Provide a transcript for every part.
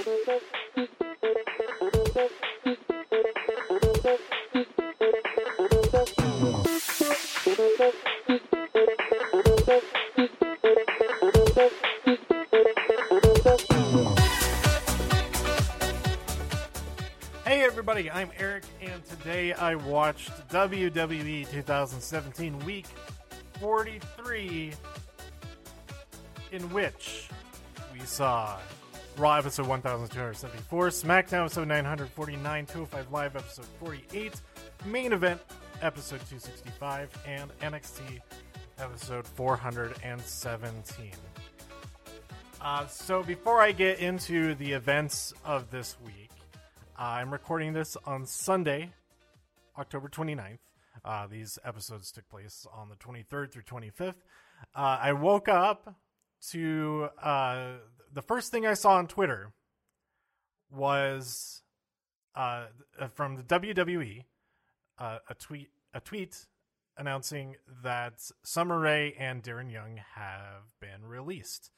Hey everybody, I'm Eric, and today I watched WWE 2017 Week 43, in which we saw Raw episode 1274, SmackDown episode 949, 205 Live episode 48, Main Event episode 265, and NXT episode 417. Uh, so before I get into the events of this week, I'm recording this on Sunday, October 29th. Uh, these episodes took place on the 23rd through 25th. Uh, I woke up to uh, the first thing I saw on Twitter was uh, from the WWE uh, a tweet a tweet announcing that Summer Rae and Darren Young have been released,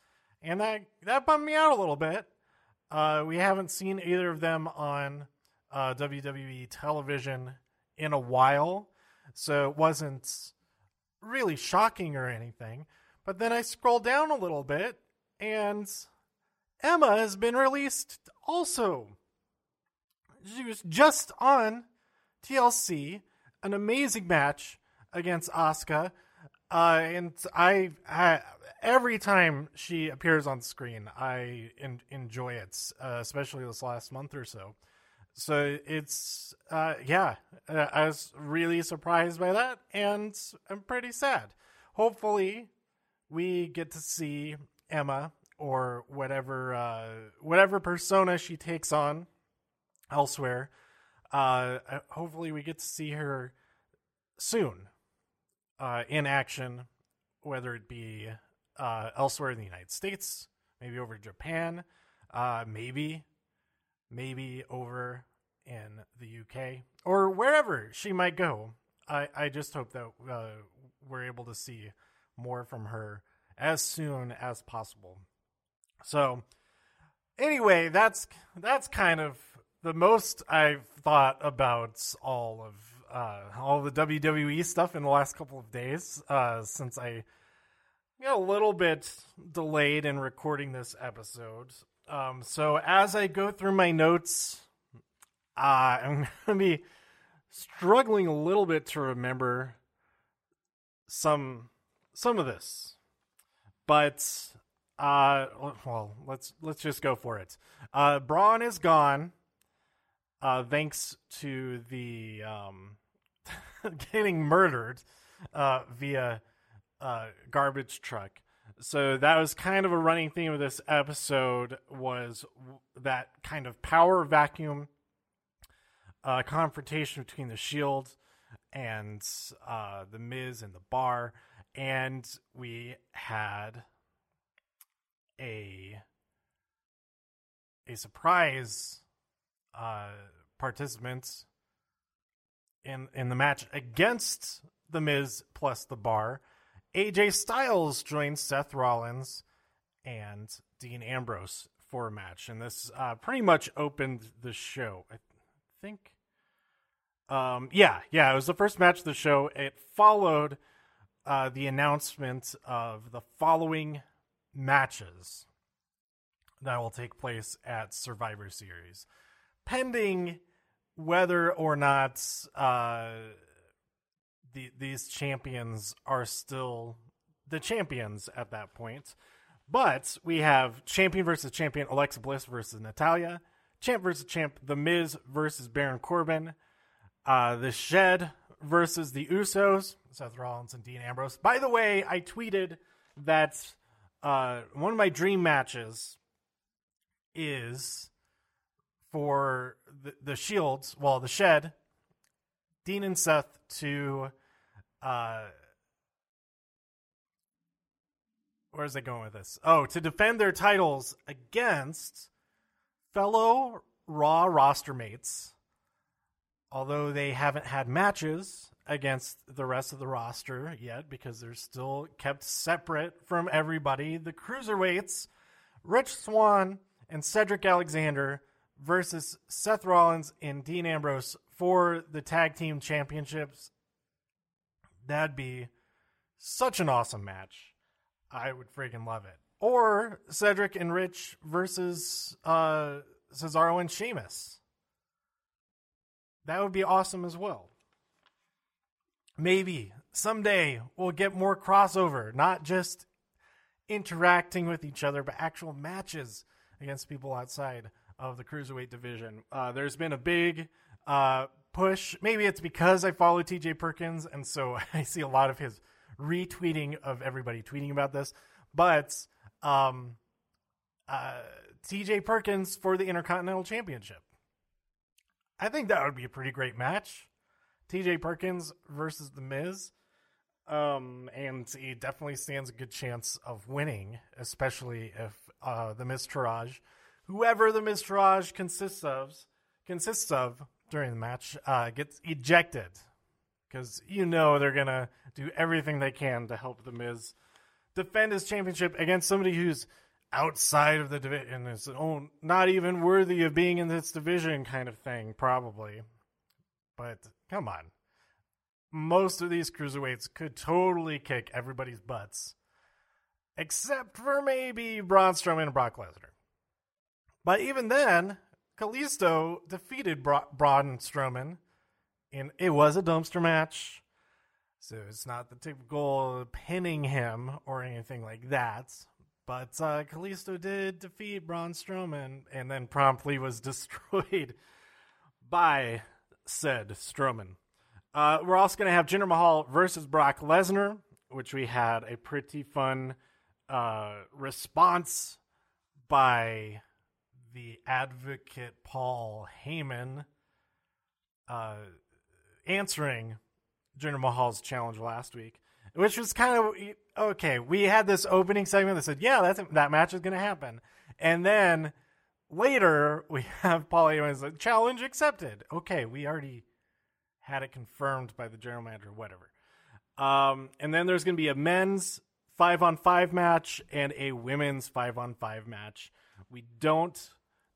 and that that bummed me out a little bit. Uh, we haven't seen either of them on uh, WWE television in a while, so it wasn't really shocking or anything. But then I scroll down a little bit, and Emma has been released also. She was just on TLC, an amazing match against Asuka. Uh, and I, I, every time she appears on screen, I en- enjoy it, uh, especially this last month or so. So it's, uh, yeah, uh, I was really surprised by that, and I'm pretty sad. Hopefully, we get to see Emma or whatever, uh, whatever persona she takes on elsewhere. Uh, hopefully, we get to see her soon uh, in action, whether it be uh, elsewhere in the United States, maybe over Japan, uh, maybe, maybe over in the UK or wherever she might go. I, I just hope that uh, we're able to see more from her as soon as possible. So, anyway, that's that's kind of the most I've thought about all of uh, all the WWE stuff in the last couple of days uh, since I got a little bit delayed in recording this episode. Um, so as I go through my notes, uh, I'm going to be struggling a little bit to remember some some of this, but uh, well, let's let's just go for it. Uh, Braun is gone. Uh, thanks to the um, getting murdered uh, via uh, garbage truck. So that was kind of a running theme of this episode was that kind of power vacuum uh, confrontation between the Shield and uh, the Miz and the Bar, and we had a a surprise uh, participant in in the match against the Miz plus the Bar. AJ Styles joined Seth Rollins and Dean Ambrose for a match, and this uh, pretty much opened the show. I think, um, yeah, yeah, it was the first match of the show. It followed uh, the announcement of the following matches that will take place at Survivor Series, pending whether or not uh, the, these champions are still the champions at that point. But we have champion versus champion Alexa Bliss versus Natalya, champ versus champ The Miz versus Baron Corbin, uh, The Shield versus the Usos, Seth Rollins and Dean Ambrose. By the way, I tweeted that uh, one of my dream matches is for the, the Shields, well, the Shed, Dean and Seth to uh where's it going with this? Oh, to defend their titles against fellow Raw roster mates, although they haven't had matches against the rest of the roster yet because they're still kept separate from everybody. The cruiserweights, Rich Swann and Cedric Alexander versus Seth Rollins and Dean Ambrose for the tag team championships. That'd be such an awesome match. I would freaking love it. Or Cedric and Rich versus uh, Cesaro and Sheamus. That would be awesome as well. Maybe someday we'll get more crossover, not just interacting with each other, but actual matches against people outside of the cruiserweight division. Uh, there's been a big uh, push. Maybe it's because I follow TJ Perkins, and so I see a lot of his retweeting of everybody tweeting about this. But um, uh, TJ Perkins for the Intercontinental Championship. I think that would be a pretty great match. TJ Perkins versus The Miz. Um, and he definitely stands a good chance of winning, especially if uh, the Miztourage, whoever the Miz Miztourage consists of, consists of during the match, uh, gets ejected. Because you know they're gonna do everything they can to help the Miz defend his championship against somebody who's outside of the division, and is own, not even worthy of being in this division, kind of thing, probably. But come on, most of these cruiserweights could totally kick everybody's butts, except for maybe Braun Strowman and Brock Lesnar. But even then, Kalisto defeated Bra- Braun Strowman, and it was a dumpster match. So it's not the typical pinning him or anything like that. But uh, Kalisto did defeat Braun Strowman and then promptly was destroyed by said Strowman. Uh, we're also going to have Jinder Mahal versus Brock Lesnar, which we had a pretty fun uh, response by the advocate Paul Heyman uh, answering Jinder Mahal's challenge last week, which was kind of okay. We had this opening segment that said, "Yeah, that's that match is going to happen," and then later we have Paul Heyman's like, challenge accepted. Okay, we already had it confirmed by the general manager, whatever. Um, and then there's going to be a men's five on five match and a women's five on five match. We don't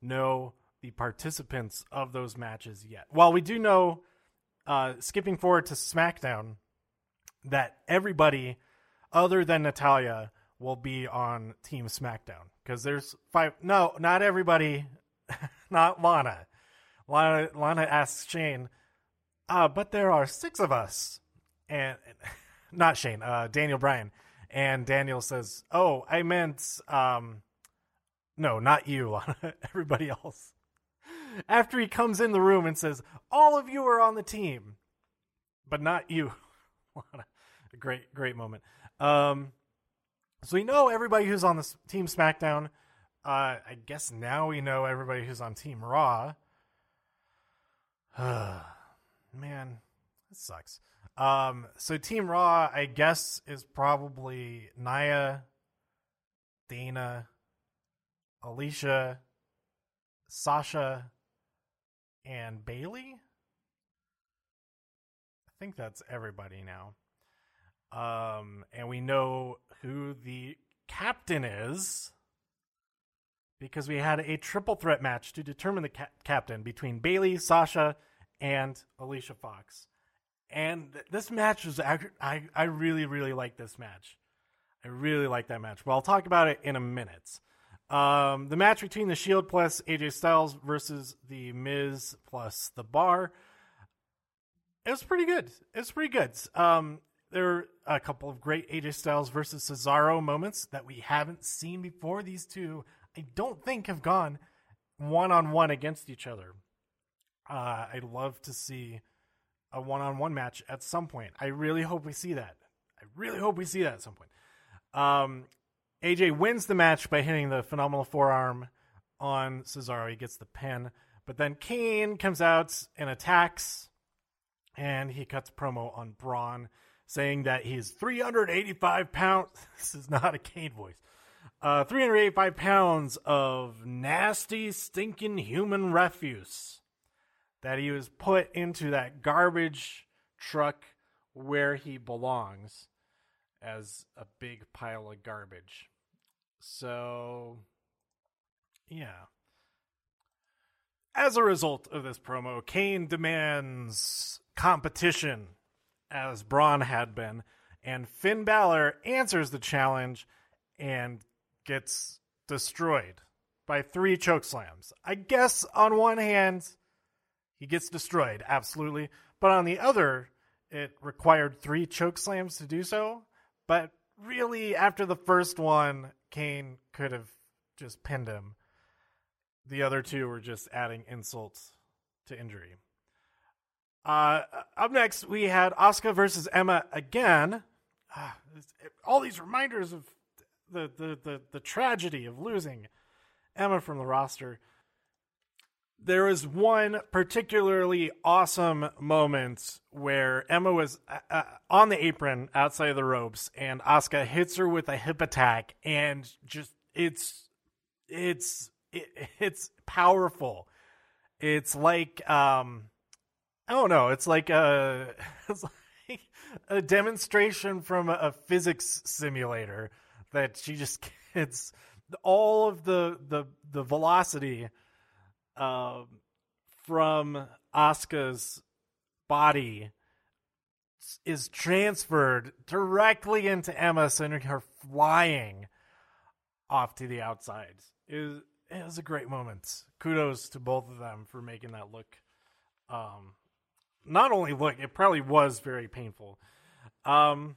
know the participants of those matches yet. While we do know, uh, skipping forward to SmackDown, that everybody other than Natalya will be on Team SmackDown because there's five. No, not everybody. not Lana. Lana. Lana asks Shane, uh, but there are six of us, and not Shane. Uh, Daniel Bryan, and Daniel says, "Oh, I meant um, no, not you, Lana. Everybody else." After he comes in the room and says, "All of you are on the team, but not you." Lana. A great, great moment. Um, so we know everybody who's on the team SmackDown. Uh, I guess now we know everybody who's on Team Raw. Man, that sucks. Um, so Team Raw, I guess, is probably Nia, Dana, Alicia, Sasha, and Bayley. I think that's everybody now. Um, and we know who the captain is because we had a triple threat match to determine the ca- captain between Bayley, Sasha, and Alicia Fox. And th- this match was I, I really, really like this match. I really like that match. Well, I'll talk about it in a minute. Um, the match between the Shield plus AJ Styles versus the Miz plus the Bar. It was pretty good. It was pretty good. Um, there were a couple of great AJ Styles versus Cesaro moments that we haven't seen before. These two, I don't think, have gone one on one against each other. Uh, I'd love to see a one on one match at some point. I really hope we see that. I really hope we see that at some point. Um, AJ wins the match by hitting the phenomenal forearm on Cesaro. He gets the pin. But then Kane comes out and attacks, and he cuts promo on Braun, saying that he's 385 pounds. This is not a Kane voice. Uh, 385 pounds of nasty, stinking human refuse that he was put into that garbage truck where he belongs as a big pile of garbage. So Yeah. As a result of this promo, Kane demands competition, as Braun had been, and Finn Balor answers the challenge and gets destroyed by three choke slams. I guess on one hand, he gets destroyed, absolutely. But on the other, it required three choke slams to do so. But really, after the first one, Kane could have just pinned him. The other two were just adding insults to injury. Uh, up next, we had Asuka versus Emma again. Uh, all these reminders of the, the, the, the tragedy of losing Emma from the roster. There was one particularly awesome moment where Emma was uh, uh on the apron outside of the ropes, and Asuka hits her with a hip attack, and just it's it's it, it's powerful. It's like um, I don't know. It's like a it's like a demonstration from a, physics simulator that she just gets all of the the the velocity um, from Asuka's body is transferred directly into Emma, sending her flying off to the outside. It was, it was a great moment. Kudos to both of them for making that look. Um, not only look, it probably was very painful. Um,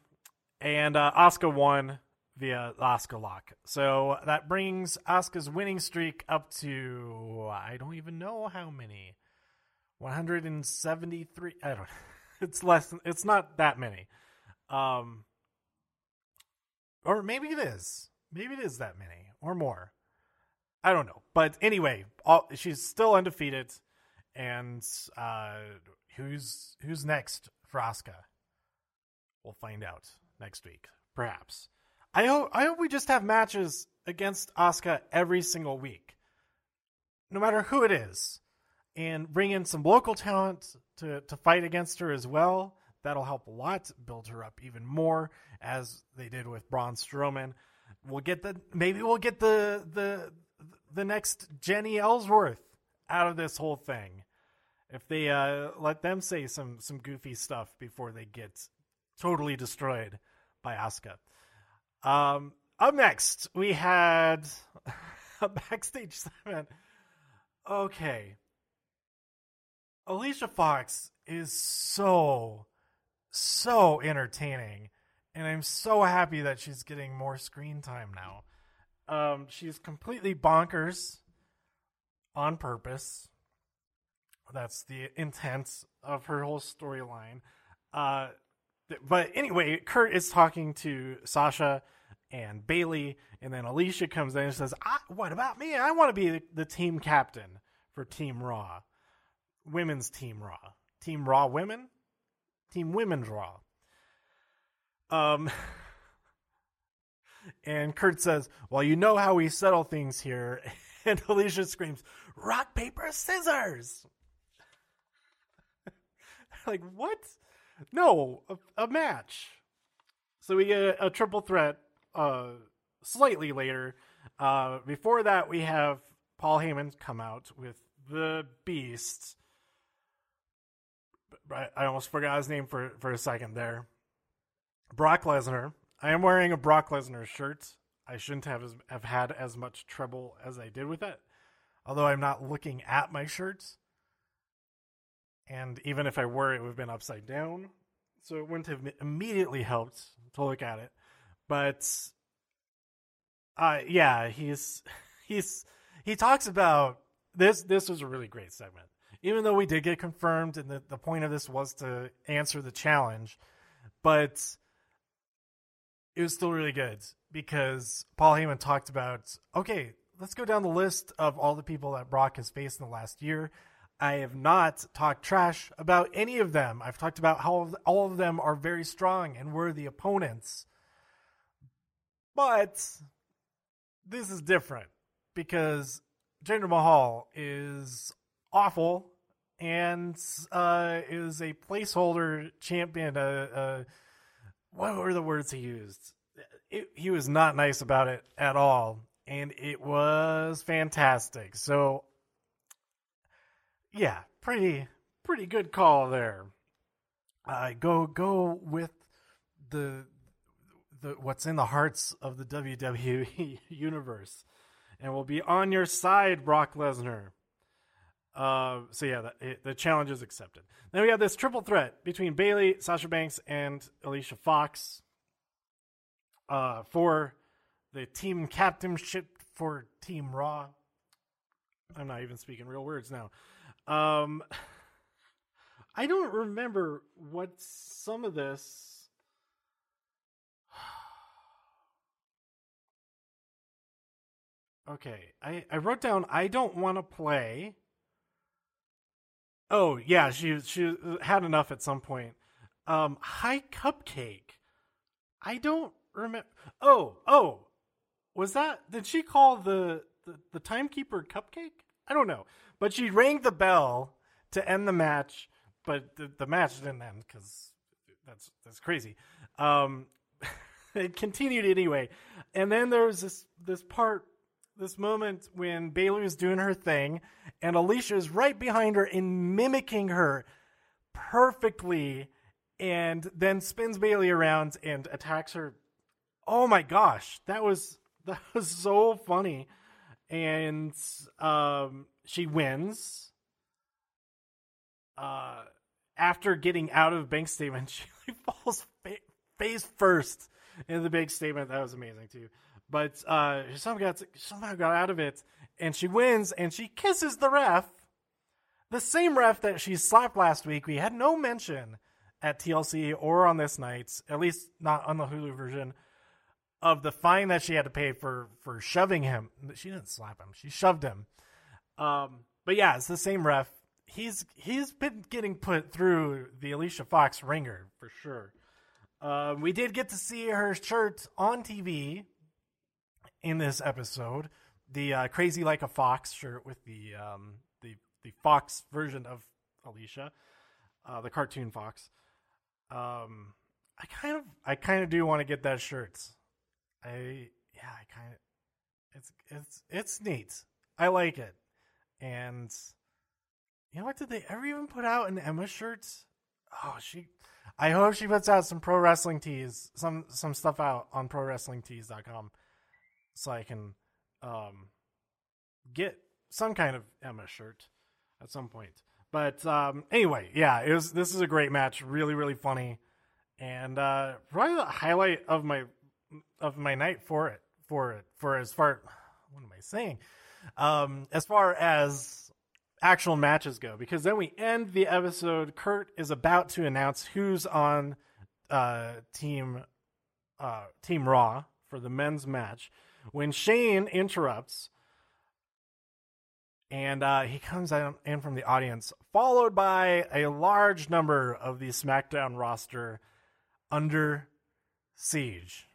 and uh, Asuka won via Asuka lock. So that brings Asuka's winning streak up to I don't even know how many. 173 I don't it's less than, it's not that many. Um or maybe it is. Maybe it is that many or more. I don't know. But anyway, all, she's still undefeated and uh who's who's next for Asuka? We'll find out next week, perhaps. I hope I hope we just have matches against Asuka every single week, no matter who it is, and bring in some local talent to to fight against her as well. That'll help a lot, build her up even more, as they did with Braun Strowman. We'll get the maybe we'll get the the the next Jenny Ellsworth out of this whole thing. If they uh, let them say some some goofy stuff before they get totally destroyed by Asuka. Um, up next, we had a backstage segment. Okay. Alicia Fox is so, so entertaining. And I'm so happy that she's getting more screen time now. Um, she's completely bonkers on purpose. That's the intent of her whole storyline. Uh, but anyway, Kurt is talking to Sasha and Bayley, and then Alicia comes in and says, "What about me? I want to be the team captain for Team Raw, Women's Team Raw, Team Raw Women, Team Women's Raw." Um, and Kurt says, "Well, you know how we settle things here." And Alicia screams, "Rock paper scissors!" Like what? No, a, a match. So we get a, a triple threat uh, slightly later. Uh, before that, we have Paul Heyman come out with the Beast. I almost forgot his name for, for a second there. Brock Lesnar. I am wearing a Brock Lesnar shirt. I shouldn't have have had as much trouble as I did with it, although I'm not looking at my shirts and even if I were, it would have been upside down, so it wouldn't have immediately helped to look at it. But, uh, yeah, he's he's he talks about this. This was a really great segment, even though we did get confirmed, and the the point of this was to answer the challenge, but it was still really good because Paul Heyman talked about okay, let's go down the list of all the people that Brock has faced in the last year I have not talked trash about any of them. I've talked about how all of them are very strong and worthy opponents. But this is different because Jinder Mahal is awful and uh, is a placeholder champion. Uh, uh, what were the words he used? It, he was not nice about it at all. and it was fantastic. So, yeah, pretty pretty good call there. Uh, go go with the the what's in the hearts of the WWE universe, and we'll be on your side, Brock Lesnar. Uh, so yeah, the, the challenge is accepted. Then we have this triple threat between Bayley, Sasha Banks, and Alicia Fox uh, for the team captainship for Team Raw. I'm not even speaking real words now. Um, I don't remember what some of this. okay, I, I wrote down I don't want to play. Oh yeah, she she had enough at some point. Um, high cupcake. I don't remember. Oh oh, was that? Did she call the, the the timekeeper cupcake? I don't know, but she rang the bell to end the match, but the, the match didn't end because that's that's crazy. Um, it continued anyway, and then there was this this part, this moment when Bayley was doing her thing, and Alicia is right behind her and mimicking her perfectly, and then spins Bayley around and attacks her. Oh my gosh, that was that was so funny, and um, she wins. Uh, after getting out of bank statement, she falls fa- face first in the bank statement. That was amazing too. But uh, she somehow got somehow got out of it, and she wins, and she kisses the ref, the same ref that she slapped last week. We had no mention at TLC or on this night, at least not on the Hulu version, of the fine that she had to pay for for shoving him. She didn't slap him; she shoved him. Um, but yeah, it's the same ref. He's he's been getting put through the Alicia Fox wringer for sure. Uh, we did get to see her shirt on TV in this episode, the uh, "Crazy Like a Fox" shirt with the um, the the Fox version of Alicia, uh, the cartoon Fox. Um, I kind of I kind of do want to get that shirt. I yeah, I kind of it's it's it's neat. I like it, and you know what? Did they ever even put out an Emma shirt? Oh, she. I hope she puts out some pro wrestling tees, some some stuff out on prowrestlingtees.com, so I can um get some kind of Emma shirt at some point. But um, anyway, yeah, it was. This is a great match. Really, really funny, and uh, probably the highlight of my of my night for it. For it. For as far. What am I saying? Um, as far as actual matches go, because then we end the episode. Kurt is about to announce who's on uh, team uh, Team Raw for the men's match when Shane interrupts and uh, he comes in from the audience, followed by a large number of the SmackDown roster under siege.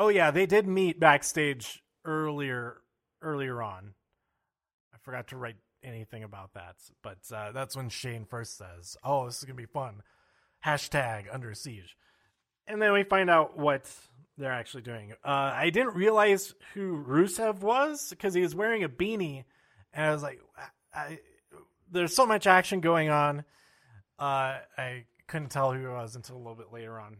Oh yeah, they did meet backstage earlier earlier on. I forgot to write anything about that, but uh, that's when Shane first says, "Oh, this is gonna be fun." Hashtag under siege, and then we find out what they're actually doing. Uh, I didn't realize who Rusev was because he was wearing a beanie and I was like, I, there's so much action going on. Uh, I couldn't tell who he was until a little bit later on,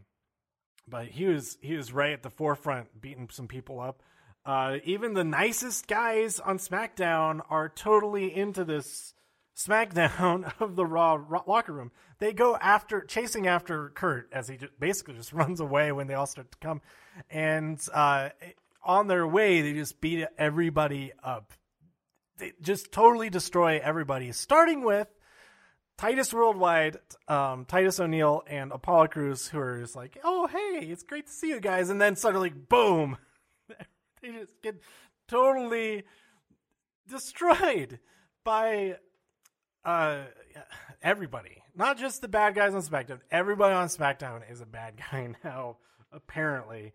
but he was he was right at the forefront, beating some people up. Uh, even the nicest guys on SmackDown are totally into this SmackDown of the Raw, locker room. They go after chasing after Kurt as he just, basically just runs away when they all start to come, and uh, on their way they just beat everybody up they just totally destroy everybody, starting with Titus Worldwide, um, Titus O'Neil, and Apollo Crews, who are just like, "Oh, hey, it's great to see you guys," and then suddenly, boom, they just get totally destroyed by uh, everybody. Not just the bad guys on SmackDown. Everybody on SmackDown is a bad guy now, apparently.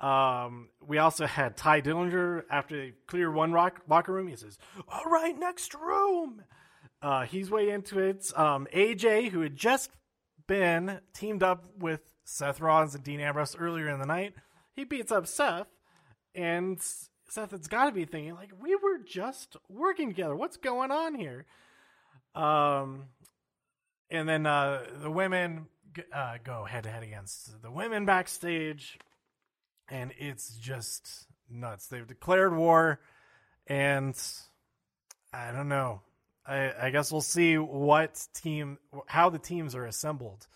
Um, we also had Tye Dillinger after they clear one rock, locker room. He says, "All right, next room." Uh, he's way into it. Um, AJ, who had just been teamed up with Seth Rollins and Dean Ambrose earlier in the night, he beats up Seth, and Seth has got to be thinking like we were just working together. What's going on here? Um, and then uh, the women uh, go head to head against the women backstage, and it's just nuts. They've declared war, and I don't know. I, I guess we'll see what team, how the teams are assembled,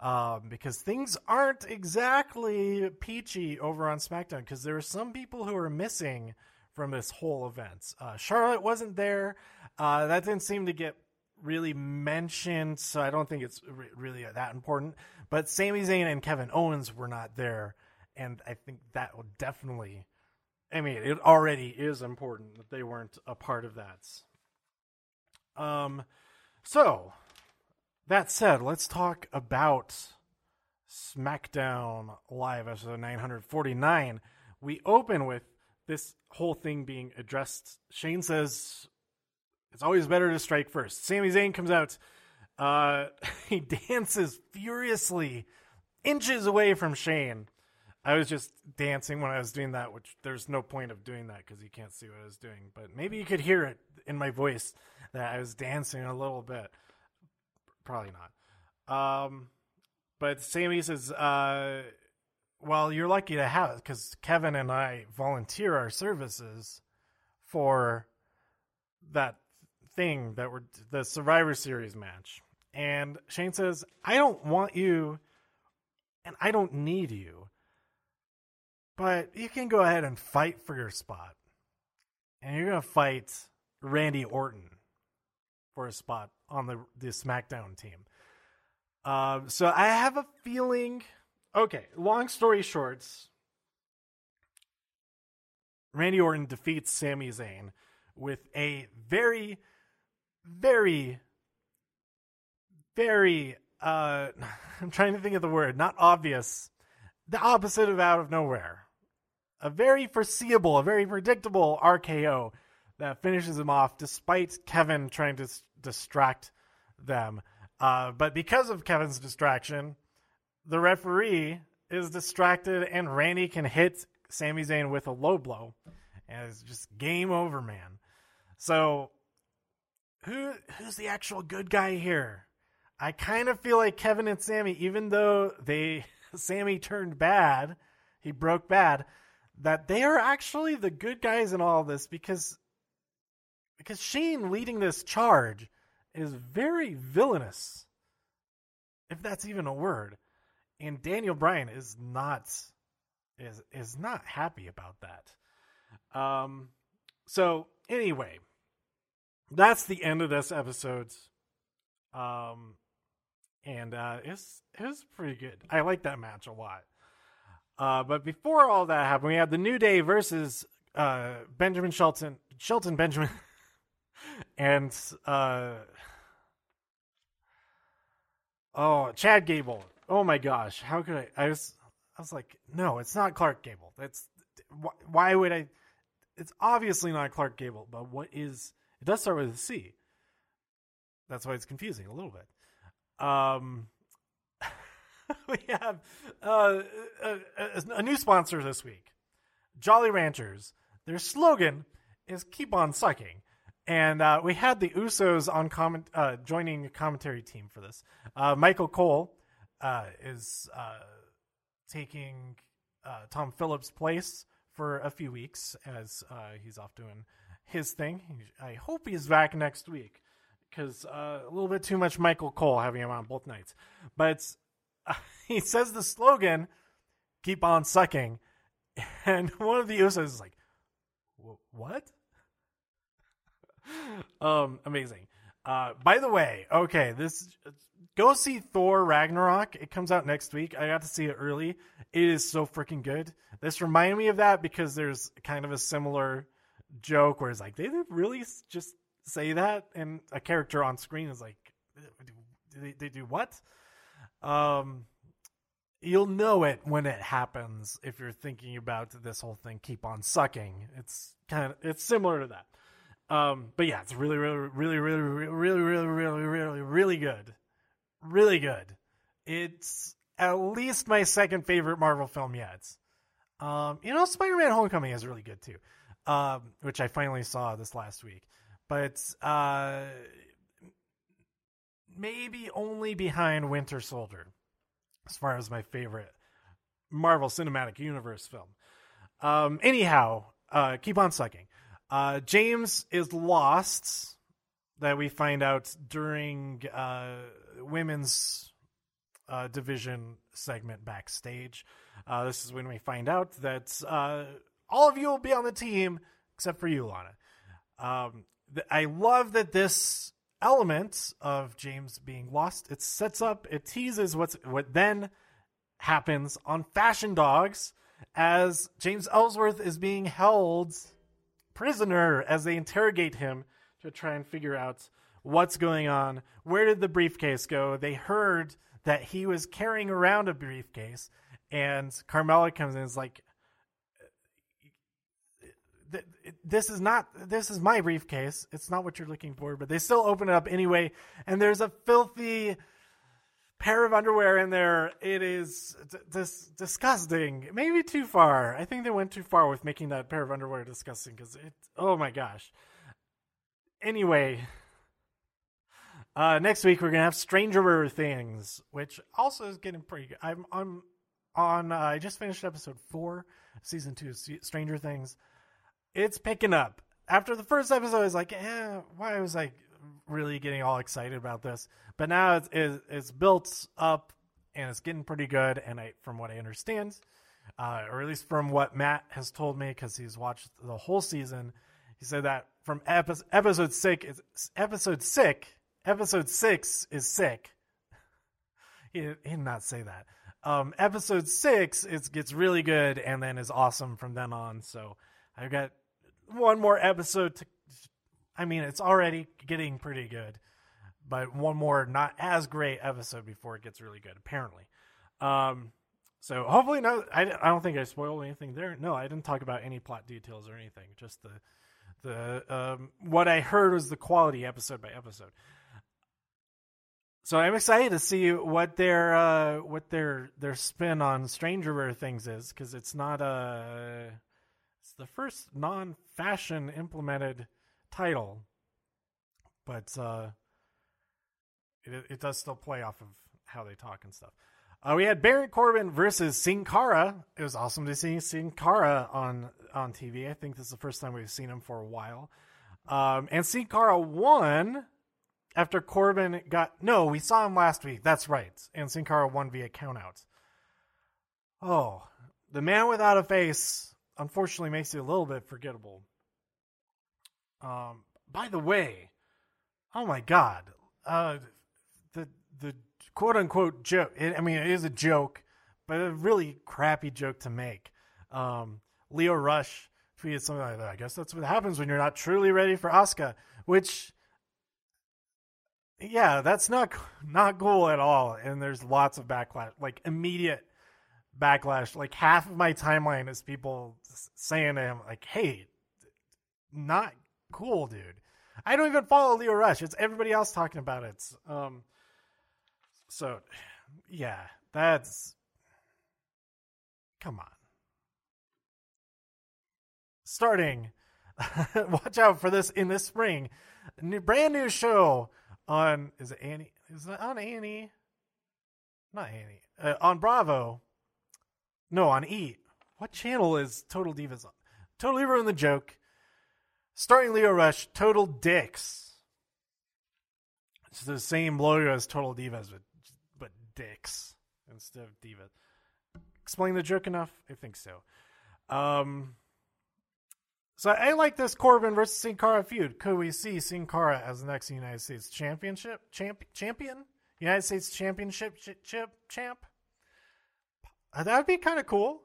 um, because things aren't exactly peachy over on SmackDown. Because there are some people who are missing from this whole event. Uh, Charlotte wasn't there. Uh, that didn't seem to get really mentioned, so I don't think it's re- really that important. But Sami Zayn and Kevin Owens were not there, and I think that will definitely. I mean, it already is important that they weren't a part of that. Um, so that said, let's talk about SmackDown Live episode 949. We open with this whole thing being addressed. Shane says it's always better to strike first. Sami Zayn comes out. Uh, he dances furiously, inches away from Shane. I was just dancing when I was doing that, which there's no point of doing that because you can't see what I was doing. But maybe you could hear it in my voice that I was dancing a little bit. Probably not. Um, but Sami says, uh, well, you're lucky to have it because Kevin and I volunteer our services for that thing that we're the Survivor Series match. And Shane says, I don't want you and I don't need you. But you can go ahead and fight for your spot. And you're going to fight Randy Orton for a spot on the, the SmackDown team. Um, so I have a feeling. Okay, long story short, Randy Orton defeats Sami Zayn with a very very, very, uh, I'm trying to think of the word, not obvious, the opposite of out of nowhere. A very foreseeable, a very predictable RKO that finishes him off despite Kevin trying to s- distract them. Uh, but because of Kevin's distraction, the referee is distracted and Randy can hit Sami Zayn with a low blow. And it's just game over, man. So who who's the actual good guy here? I kind of feel like Kevin and Sami, even though they Sami turned bad, he broke bad, that they are actually the good guys in all this because because Shane leading this charge is very villainous, if that's even a word, and Daniel Bryan is not is is not happy about that. Um, so anyway, that's the end of this episode. Um, and uh, it's it was pretty good. I like that match a lot. Uh, but before all that happened, we had the New Day versus uh, Benjamin Shelton, Shelton Benjamin, and uh, oh Chad Gable. Oh my gosh, how could I? I was I was like, no, it's not Clark Gable. That's why would I? It's obviously not Clark Gable. But what is? It does start with a C. That's why it's confusing a little bit. Um, we have uh, a, a, new sponsor this week, Jolly Ranchers. Their slogan is "Keep on sucking," and uh, we had the Usos on comment uh, joining the commentary team for this. Uh, Michael Cole uh, is uh, taking Tom Phillips' place for a few weeks as he's off doing his thing. I hope he's back next week because uh, a little bit too much Michael Cole having him on both nights. But he says the slogan, keep on sucking. And one of the Usos is like, what? um, amazing. Uh, by the way, okay, this go see Thor Ragnarok. It comes out next week. I got to see it early. It is so freaking good. This reminded me of that because there's kind of a similar joke where it's like, they really just say that? And a character on screen is like, they, they do what? Um, you'll know it when it happens if you're thinking about this whole thing. Keep on sucking. It's kind of it's similar to that. Um, but yeah, it's really, really, really, really, really, really, really, really, really, good. Really good. It's at least my second favorite Marvel film yet. Um, you know, Spider-Man: Homecoming is really good too. um, which I finally saw this last week. But uh, maybe only behind Winter Soldier, as far as my favorite Marvel Cinematic Universe film. Um, anyhow, uh, keep on sucking. Uh, James is lost. That we find out during uh, women's uh, division segment backstage. Uh, this is when we find out that uh, all of you will be on the team except for you, Lana. Um, th- I love that this element of James being lost. It sets up, it teases what's what then happens on Fashion Dogs as James Ellsworth is being held prisoner as they interrogate him to try and figure out what's going on. Where did the briefcase go? They heard that he was carrying around a briefcase, and Carmella comes in and is like, this is not this is my briefcase. It's not what you're looking for but they still open it up anyway. And there's a filthy pair of underwear in there. It is d- dis- disgusting. Maybe too far. I think they went too far with making that pair of underwear disgusting because it oh my gosh. Anyway uh, next week we're gonna have stranger things which also is getting pretty good. I'm i'm on uh, i just finished episode four season two stranger things it's picking up. After the first episode, I was like, eh, why was I really getting all excited about this? But now it's, it's, it's built up and it's getting pretty good. And I, from what I understand, uh, or at least from what Matt has told me, because he's watched the whole season, he said that from epi- episode six, episode six, episode six is sick. he, he did not say that. Um, episode six it gets really good and then is awesome from then on. So I've got one more episode to I mean, it's already getting pretty good, but one more not as great episode before it gets really good, apparently. Um, so hopefully, no, I, I don't think I spoiled anything there. No, I didn't talk about any plot details or anything. Just the the um, what I heard was the quality episode by episode. So I'm excited to see what their uh, what their their spin on Stranger things is because it's not a it's the first non-fashion implemented title, but uh, it, it does still play off of how they talk and stuff. Uh, we had Baron Corbin versus Sin Cara. It was awesome to see Sin Cara on on TV. I think this is the first time we've seen him for a while. Um, and Sin Cara won after Corbin got no. We saw him last week. That's right. And Sin Cara won via countout. Oh, the man without a face unfortunately makes it a little bit forgettable. Um, by the way, oh my god, uh, the the quote unquote joke. It, I mean, it is a joke, but a really crappy joke to make. Um, Lio Rush tweeted something like that. I guess that's what happens when you're not truly ready for Asuka, which. Yeah, that's not not cool at all, and there's lots of backlash, like immediate backlash. Like half of my timeline is people saying to him, like, "Hey, not cool, dude." I don't even follow Lio Rush. It's everybody else talking about it. Um, so, yeah, that's come on. Starting, watch out for this in this spring. New, brand new show on is it Annie? Is it on Annie? Not Annie. Uh, on Bravo no, on E. What channel is Total Divas on? Totally ruined the joke. Starting Lio Rush, Total Dicks. It's the same logo as Total Divas, but but dicks instead of divas. Explain the joke enough? I think so. Um, so I like this Corbin versus Sin Cara feud. Could we see Sin Cara as the next United States Championship champ, champion? United States Championship ch- chip champ? Uh, that would be kind of cool.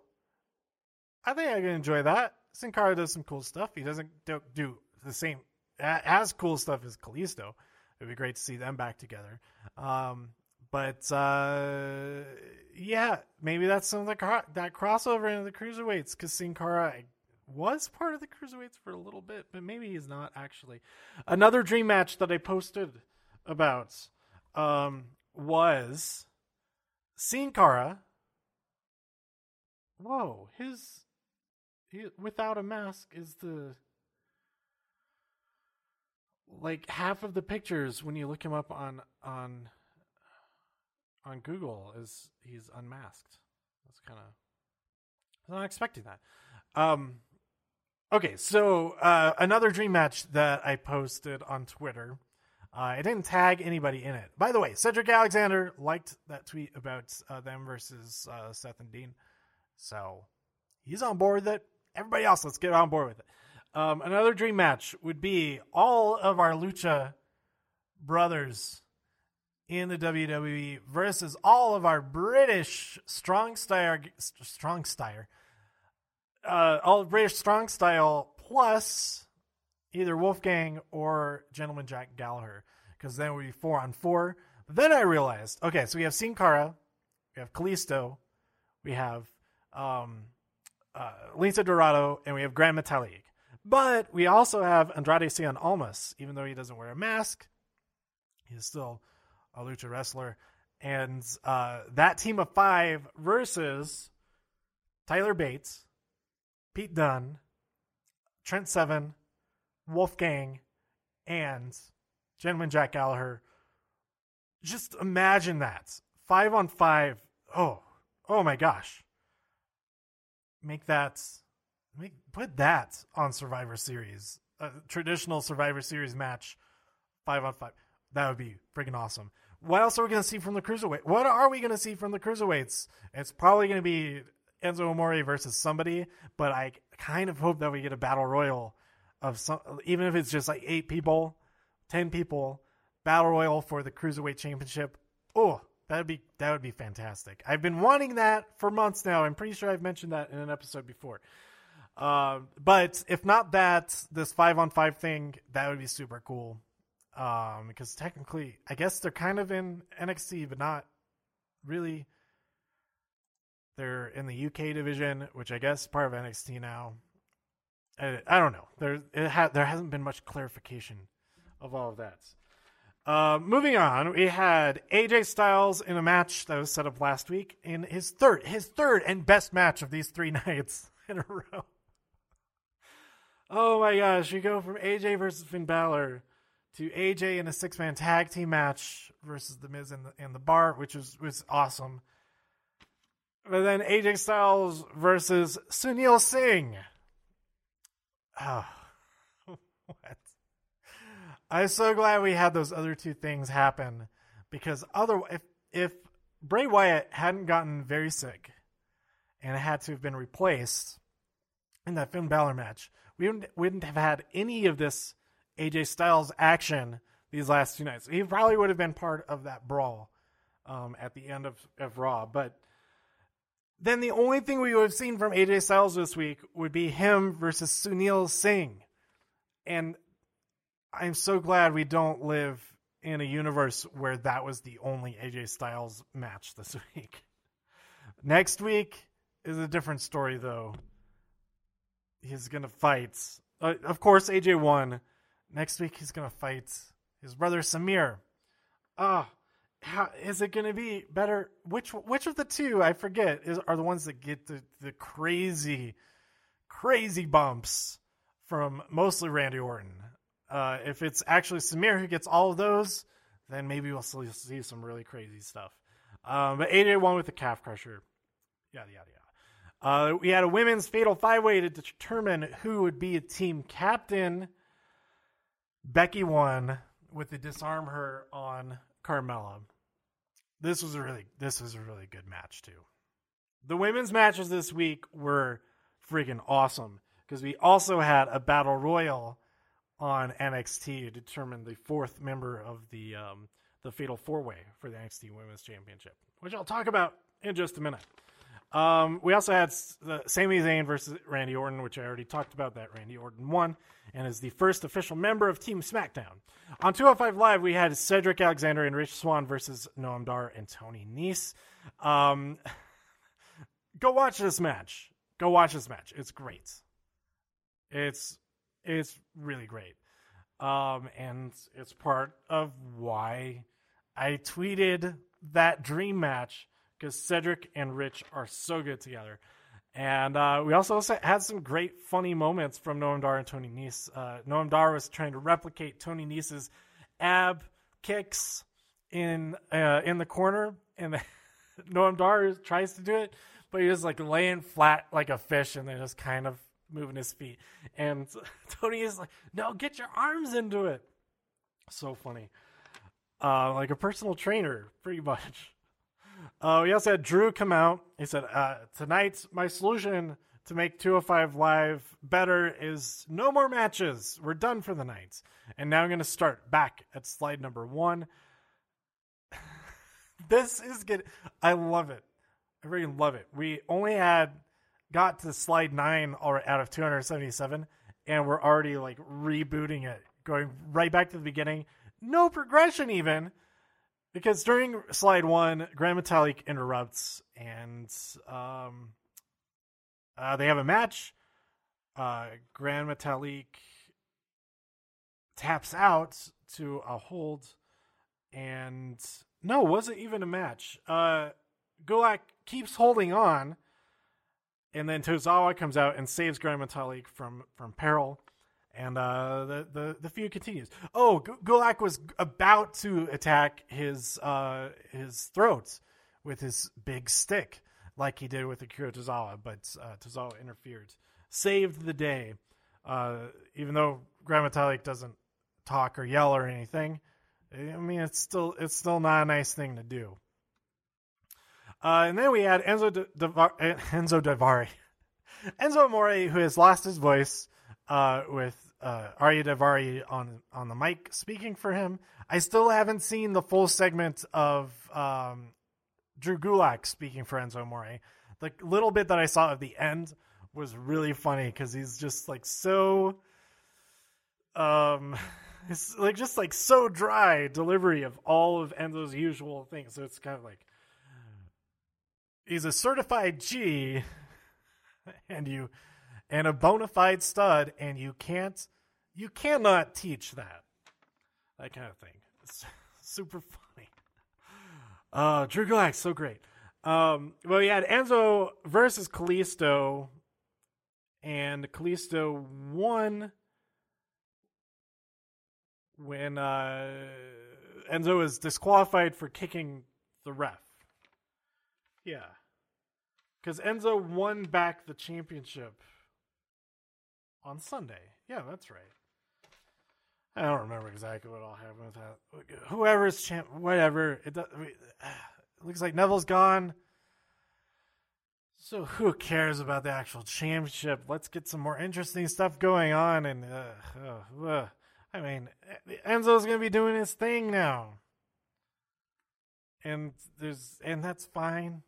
I think I can enjoy that. Sin Cara does some cool stuff. He doesn't do, do the same as cool stuff as Kalisto. It'd be great to see them back together. Um, but uh, yeah, maybe that's some of the that crossover into the cruiserweights because Sin Cara was part of the cruiserweights for a little bit, but maybe he's not actually. Another dream match that I posted about um, was Sin Cara whoa, his he, without a mask is the like half of the pictures when you look him up on on on Google is he's unmasked. That's kind of I was not expecting that. Um, okay, so uh, another dream match that I posted on Twitter. Uh, I didn't tag anybody in it. By the way, Cedric Alexander liked that tweet about uh, them versus uh, Seth and Dean, so he's on board with it. Everybody else, let's get on board with it. Um, another dream match would be all of our Lucha brothers in the WWE versus all of our British strong style, strong style, uh, all British strong style plus either Wolfgang or Gentleman Jack Gallagher, because then we'd be four on four. Then I realized, okay, so we have Sin Cara, we have Kalisto, we have um, uh, Lince Dorado, and we have Grand Metalik. But we also have Andrade Cien Almas, even though he doesn't wear a mask, he's still a lucha wrestler. And uh, that team of five versus Tyler Bates, Pete Dunne, Trent Seven, Wolfgang, and Gentleman Jack Gallagher. Just imagine that. Five on five. Oh, oh my gosh. Make that Make put that on Survivor Series, a traditional Survivor Series match, five on five. That would be freaking awesome. What else are we going to see from the cruiserweight? What are we going to see from the cruiserweights? It's probably going to be Enzo Amore versus somebody, but I kind of hope that we get a battle royal of some, even if it's just like eight people, ten people, battle royal for the cruiserweight championship. Oh, that'd be that would be fantastic. I've been wanting that for months now. I'm pretty sure I've mentioned that in an episode before. Uh, but if not that, this five on five thing, that would be super cool. Um, because technically, I guess they're kind of in NXT, but not really. They're in the UK division, which I guess is part of NXT now. I, I don't know. There, ha- there hasn't been much clarification of all of that. Uh, moving on, we had AJ Styles in a match that was set up last week in his third, his third and best match of these three nights in a row. Oh my gosh, you go from AJ versus Finn Balor to AJ in a six man tag team match versus The Miz and the, and the Bar, which was, was awesome. But then AJ Styles versus Sunil Singh. Oh, what? I'm so glad we had those other two things happen because other if if Bray Wyatt hadn't gotten very sick and had to have been replaced in that Finn Balor match, we wouldn't, wouldn't have had any of this AJ Styles action these last two nights. He probably would have been part of that brawl um, at the end of, of Raw. But then the only thing we would have seen from AJ Styles this week would be him versus Sunil Singh. And I'm so glad we don't live in a universe where that was the only AJ Styles match this week. Next week is a different story, though he's gonna fight. Uh, of course, AJ won. Next week, he's gonna fight his brother Samir. Ah, how is it gonna be better? Which which of the two I forget is are the ones that get the the crazy, crazy bumps from mostly Randy Orton. Uh, if it's actually Samir who gets all of those, then maybe we'll see some really crazy stuff. Um, but AJ won with the calf crusher. Yada yada yada. Uh, we had a women's fatal five way to determine who would be a team captain. Becky won with the disarm her on Carmella. This was a really this was a really good match too. The women's matches this week were freaking awesome because we also had a battle royal on NXT to determine the fourth member of the um, the fatal four way for the NXT Women's Championship, which I'll talk about in just a minute. Um, we also had the Sami Zayn versus Randy Orton, which I already talked about. That Randy Orton won and is the first official member of Team SmackDown. On 205 Live, we had Cedric Alexander and Rich Swann versus Noam Dar and Tony Nese. Um, go watch this match. Go watch this match. It's great. It's it's really great. Um, and it's part of why I tweeted that dream match because Cedric and Rich are so good together. And uh, we also had some great funny moments from Noam Dar and Tony Nese. Uh, Noam Dar was trying to replicate Tony Nese's ab kicks in uh, in the corner, and Noam Dar tries to do it, but he was like laying flat like a fish, and then just kind of moving his feet. And Tony is like, "No, get your arms into it." So funny, uh, like a personal trainer, pretty much. Uh, we also had Drew come out. He said, uh, "Tonight, my solution to make 205 Live better is no more matches. We're done for the night, and now I'm going to start back at slide number one." this is good. I love it. I really love it. We only had got to slide nine out of 277, and we're already like rebooting it, going right back to the beginning. No progression even, because during slide one, Grand Metalik interrupts, and um, uh, they have a match. Uh, Grand Metalik taps out to a hold, and no, was it even a match? Uh, Gulak keeps holding on, and then Tozawa comes out and saves Grand from from peril, and uh, the, the the feud continues. Oh, Gulak was about to attack his uh, his throat with his big stick, like he did with Akira Tozawa, but uh, Tozawa interfered, saved the day. Uh, even though Grand doesn't talk or yell or anything, I mean it's still it's still not a nice thing to do. Uh, and then we had Enzo De- Devar- Enzo Davari, Enzo Amore, who has lost his voice, uh, with uh, Arya Daivari on on the mic speaking for him. I still haven't seen the full segment of um, Drew Gulak speaking for Enzo Amore. The little bit that I saw at the end was really funny because he's just like so, um, it's like just like so dry delivery of all of Enzo's usual things. So it's kind of like he's a certified G and you and a bona fide stud and you can't you cannot teach that. That kind of thing. It's super funny. Uh drew Gulak, so great. Um well we had enzo versus Kalisto, and Kalisto won when uh enzo was disqualified for kicking the ref. Yeah because Enzo won back the championship on Sunday. Yeah, that's right. I don't remember exactly what all happened with that. Whoever's champ, whatever. It, does, it looks like Neville's gone. So who cares about the actual championship? Let's get some more interesting stuff going on. And uh, uh, I mean, Enzo's gonna be doing his thing now, and there's and that's fine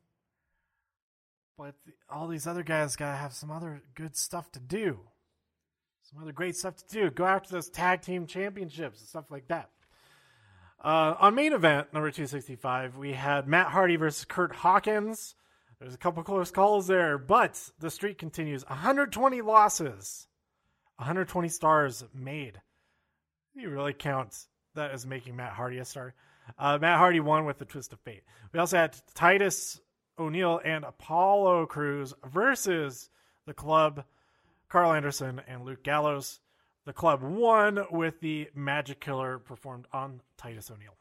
but all these other guys got to have some other good stuff to do. Some other great stuff to do. Go after those tag team championships and stuff like that. Uh, on main event number 265, we had Matt Hardy versus Kurt Hawkins. There's a couple close calls there, but the streak continues. 120 losses, 120 stars made. You really count that as making Matt Hardy a star. Uh, Matt Hardy won with the twist of fate. We also had Titus O'Neil and Apollo Crews versus the club, Karl Anderson and Luke Gallows. The club won with the Magic Killer performed on Titus O'Neil.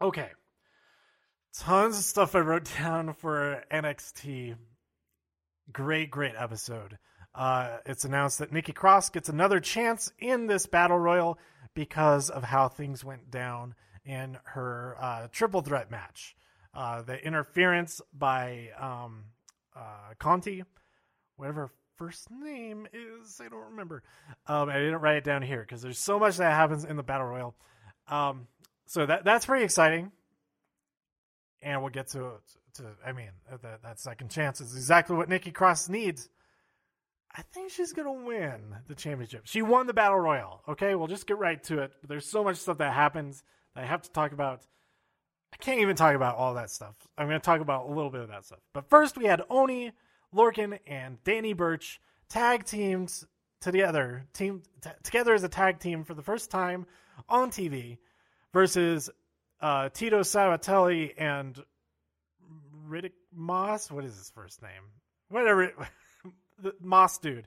Okay. Tons of stuff I wrote down for NXT. Great, great episode. Uh, it's announced that Nikki Cross gets another chance in this battle royal because of how things went down in her uh, triple threat match. Uh, the interference by um, uh, Conti, whatever first name is, I don't remember. Um, I didn't write it down here because there's so much that happens in the battle royal. Um, so that that's pretty exciting, and we'll get to to. I mean, that that second chance is exactly what Nikki Cross needs. I think she's gonna win the championship. She won the battle royal. Okay, we'll just get right to it. There's so much stuff that happens that I have to talk about. I can't even talk about all that stuff. I'm going to talk about a little bit of that stuff. But first, we had Oney, Lorcan, and Danny Burch tag teams together, team t- together as a tag team for the first time on TV versus uh, Tito Sabbatelli and Riddick Moss. What is his first name? whatever, the Moss dude.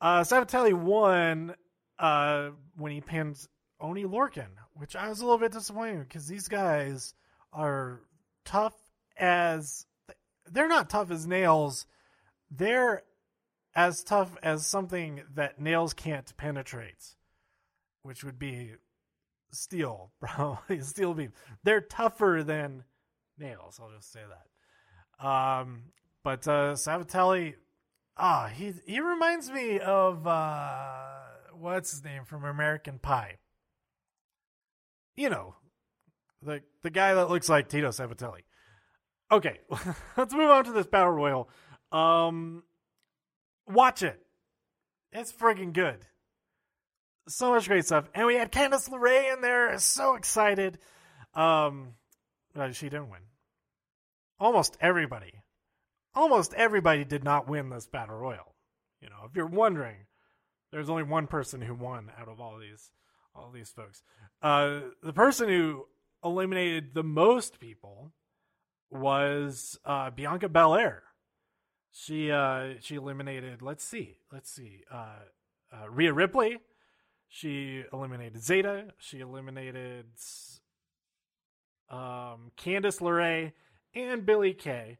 Uh, Sabbatelli won uh, when he pinned Oney Lorcan, which I was a little bit disappointed because these guys are tough as they're not tough as nails. They're as tough as something that nails can't penetrate, which would be steel, probably steel beam. They're tougher than nails. I'll just say that. Um, but uh, ah, he he reminds me of uh, what's his name from American Pie. You know, the the guy that looks like Tito Sabbatelli. Okay, let's move on to this battle royal. Um, watch it. It's freaking good. So much great stuff, and we had Candice LeRae in there. So excited. Um, she didn't win. Almost everybody, almost everybody did not win this battle royal. You know, if you're wondering, there's only one person who won out of all these, all these folks. Uh, the person who eliminated the most people was uh, Bianca Belair. She uh, she eliminated. Let's see. Let's see. Uh, uh, Rhea Ripley. She eliminated Zeda. She eliminated um, Candice LeRae and Billie Kay.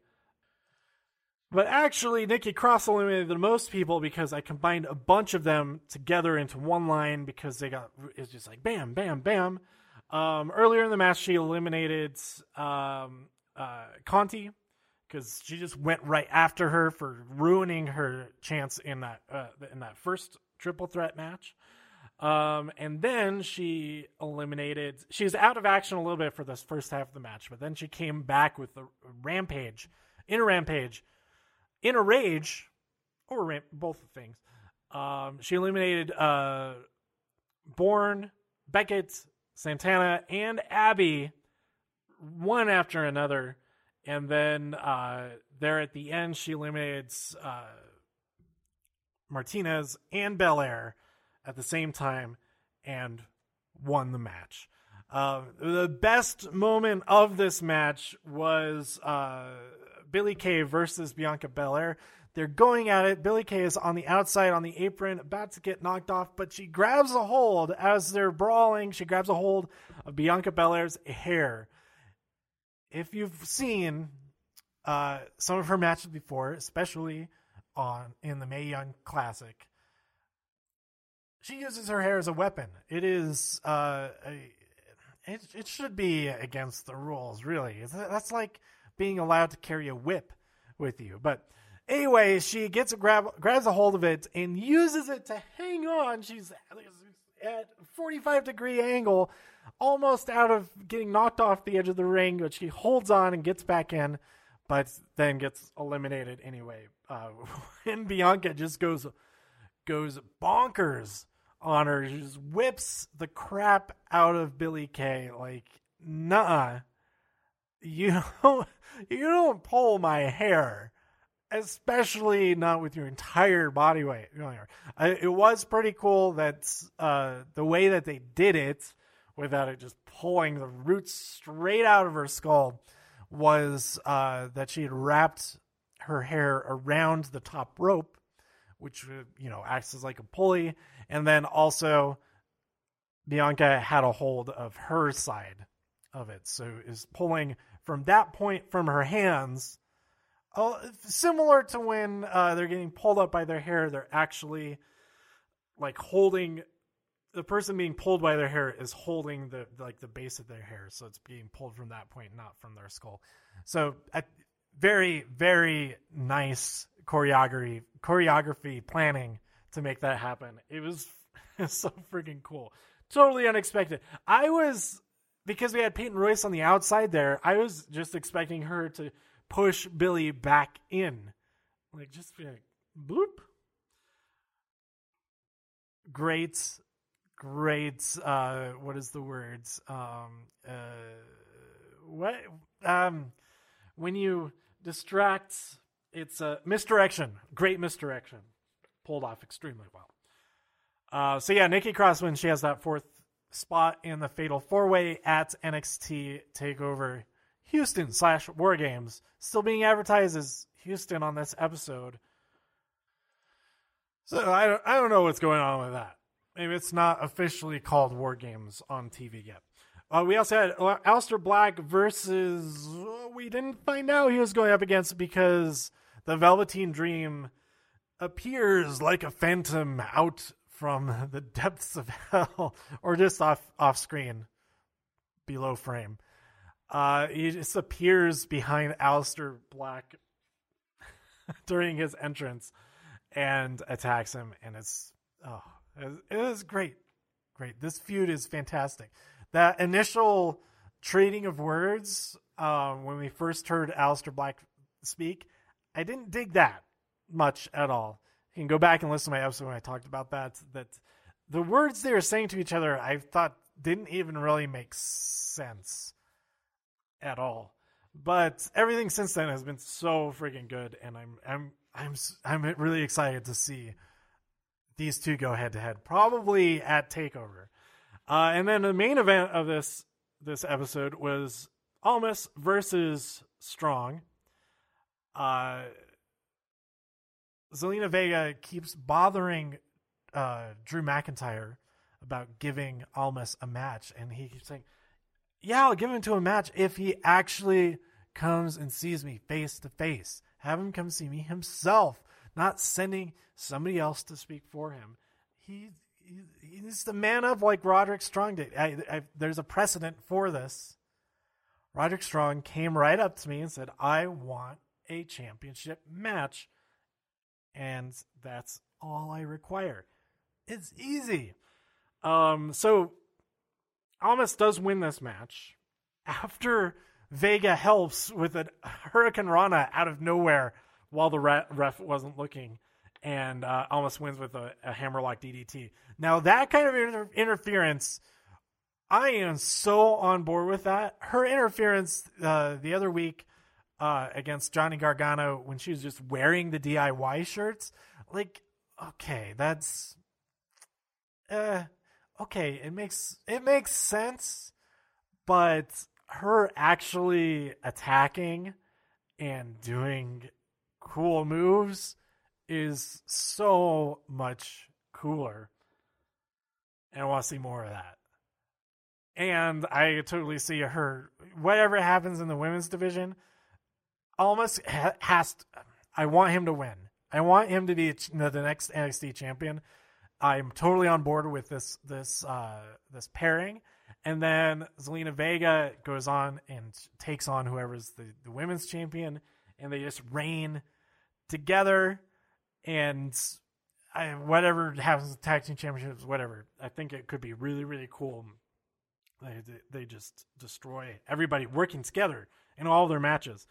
But actually, Nikki Cross eliminated the most people because I combined a bunch of them together into one line because they got it's just like bam, bam, bam. Um, earlier in the match, she eliminated um, uh, Conti because she just went right after her for ruining her chance in that uh, in that first triple threat match. Um, and then she eliminated. She was out of action a little bit for this first half of the match, but then she came back with a rampage, in a rampage, in a rage, or ramp, both things. Um, she eliminated uh, Borne, Beckett, Santana, and Abby, one after another. And then uh, there at the end, she eliminates uh, Martinez and Belair at the same time and won the match. Uh, the best moment of this match was uh, Billie Kay versus Bianca Belair. They're going at it. Billie Kay is on the outside on the apron, about to get knocked off, but she grabs a hold as they're brawling. She grabs a hold of Bianca Belair's hair. If you've seen uh, some of her matches before, especially on in the Mae Young Classic, she uses her hair as a weapon. It is uh, a, it it should be against the rules, really. That's like being allowed to carry a whip with you. But anyway, she gets a grab grabs a hold of it and uses it to hang on. She's at 45 degree angle, almost out of getting knocked off the edge of the ring, but she holds on and gets back in, but then gets eliminated anyway. Uh, and Bianca just goes goes bonkers on her. She just whips the crap out of Billie Kay. Like, nah, you don't, you don't pull my hair, especially not with your entire body weight. It was pretty cool that uh, the way that they did it, without it just pulling the roots straight out of her skull, was uh, that she had wrapped her hair around the top rope which uh, you know acts as like a pulley, and then also Bianca had a hold of her side of it, so is pulling from that point from her hands. Uh, similar to when uh, they're getting pulled up by their hair, they're actually like holding the person being pulled by their hair is holding the like the base of their hair, so it's being pulled from that point, not from their skull. So, at, very very nice choreography choreography planning to make that happen. It was so freaking cool. Totally unexpected. I was because we had Peyton Royce on the outside there. I was just expecting her to push Billie back in, like just be like boop. Great, great. Uh, what is the words? Um, uh, what? Um, when you distract it's a misdirection. Great misdirection. Pulled off extremely well. Uh, so yeah, Nikki Cross wins. She has that fourth spot in the Fatal Four Way at NXT Takeover Houston slash War Games. Still being advertised as Houston on this episode. So I don't, I don't know what's going on with that. Maybe it's not officially called War Games on TV yet. Uh, we also had uh, Aleister Black versus. We didn't find out he was going up against because the Velveteen Dream appears like a phantom out from the depths of hell, or just off off screen, below frame. Uh, he just appears behind Aleister Black during his entrance and attacks him, and it's oh, it is great, great. This feud is fantastic. That initial trading of words um, when we first heard Aleister Black speak, I didn't dig that much at all. You can go back and listen to my episode when I talked about that. That the words they were saying to each other, I thought didn't even really make sense at all. But everything since then has been so freaking good, and I'm I'm I'm I'm really excited to see these two go head to head, probably at Takeover. Uh, and then the main event of this this episode was Almas versus Strong. Uh, Zelina Vega keeps bothering uh, Drew McIntyre about giving Almas a match, and he keeps saying, "Yeah, I'll give him to a match if he actually comes and sees me face to face. Have him come see me himself, not sending somebody else to speak for him. He, he he's the man of like Roderick Strong did. I, I, there's a precedent for this. Roderick Strong came right up to me and said, "I want a championship match." And that's all I require. It's easy. Um, so Almas does win this match after Vega helps with a hurricanrana out of nowhere while the ref wasn't looking, and uh, Almas wins with a, a hammerlock DDT. Now that kind of inter- interference, I am so on board with that. Her interference uh, the other week uh, against Johnny Gargano when she was just wearing the DIY shirts, like okay, that's uh, okay. It makes it makes sense, but her actually attacking and doing cool moves is so much cooler. And I want to see more of that. And I totally see her, whatever happens in the women's division, almost has, to, I want him to win. I want him to be the next NXT champion. I'm totally on board with this this uh, this pairing. And then Zelina Vega goes on and takes on whoever's the, the women's champion, and they just reign together. And I, whatever happens, with tag team championships, whatever. I think it could be really, really cool. They they just destroy everybody working together in all their matches.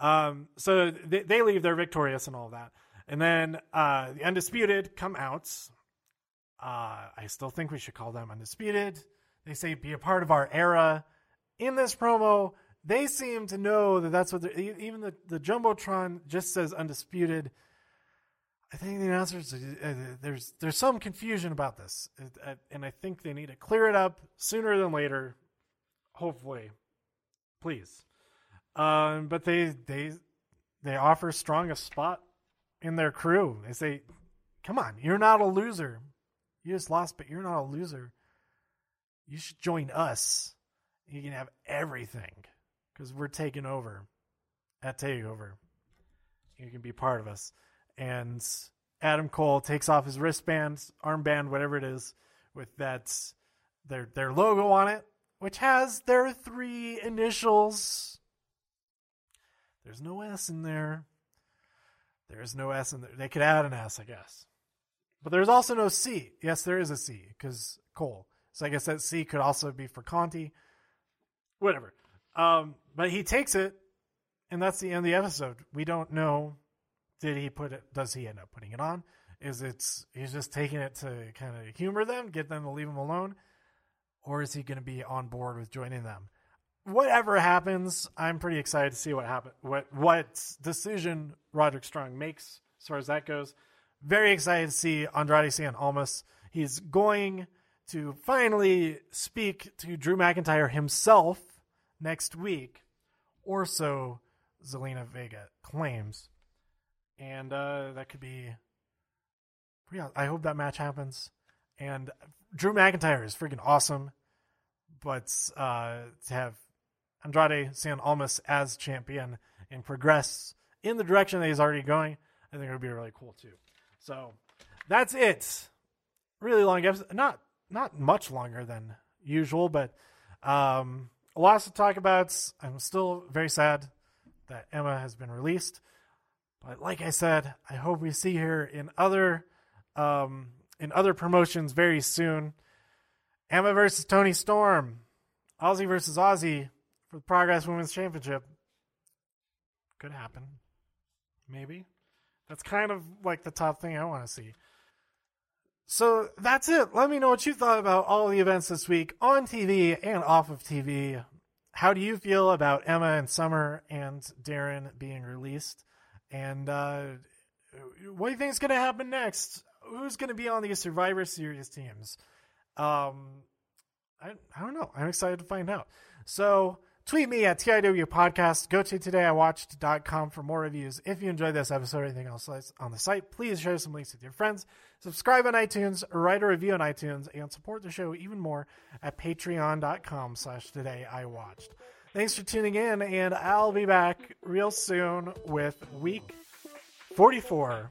Um, so they, they leave, they're victorious and all that. And then uh, the Undisputed come out. Uh, I still think we should call them Undisputed. They say be a part of our era. In this promo, they seem to know that that's what even the, the Jumbotron just says undisputed. I think the announcers uh, there's there's some confusion about this, uh, and I think they need to clear it up sooner than later. Hopefully, please. Um, but they they they offer strong a spot in their crew. They say, "Come on, you're not a loser. You just lost, but you're not a loser you should join us. You can have everything because we're taking over at Takeover. You can be part of us. And Adam Cole takes off his wristband, armband, whatever it is, with that their their logo on it, which has their three initials. There's no S in there. There's no S in there. They could add an S, I guess. But there's also no C. Yes, there is a C because Cole. So I guess that C could also be for Conti. Whatever. Um, but he takes it, and that's the end of the episode. We don't know. Did he put it? Does he end up putting it on? Is it's he's just taking it to kind of humor them, get them to leave him alone, or is he going to be on board with joining them? Whatever happens, I'm pretty excited to see what happen, what what decision Roderick Strong makes as far as that goes. Very excited to see Andrade Cien Almas. He's going to finally speak to Drew McIntyre himself next week, or so Zelina Vega claims. and uh, that could be. Yeah, I hope that match happens. And Drew McIntyre is freaking awesome, but uh, to have Andrade Cien Almas as champion and progress in the direction that he's already going, I think it would be really cool too. So that's it. Really long episode, not not much longer than usual, but um, lots to talk about. I'm still very sad that Emma has been released, but like I said, I hope we see her in other um, in other promotions very soon. Emma versus Toni Storm, Aussie versus Aussie for the Progress Women's Championship. Could happen, maybe. That's kind of like the top thing I want to see. So that's it. Let me know what you thought about all the events this week on TV and off of TV. How do you feel about Emma and Summer and Darren being released? And uh, what do you think is going to happen next? Who's going to be on these Survivor Series teams? Um, I, I don't know. I'm excited to find out. So tweet me at TIW Podcast. Go to todayiwatched.com for more reviews. If you enjoyed this episode or anything else on the site, please share some links with your friends. Subscribe on iTunes, write a review on iTunes, and support the show even more at patreon.com slash todayiwatched. Thanks for tuning in, and I'll be back real soon with week 44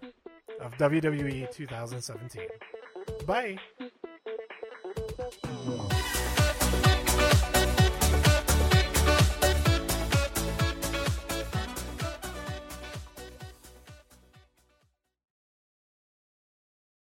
of WWE 2017. Bye.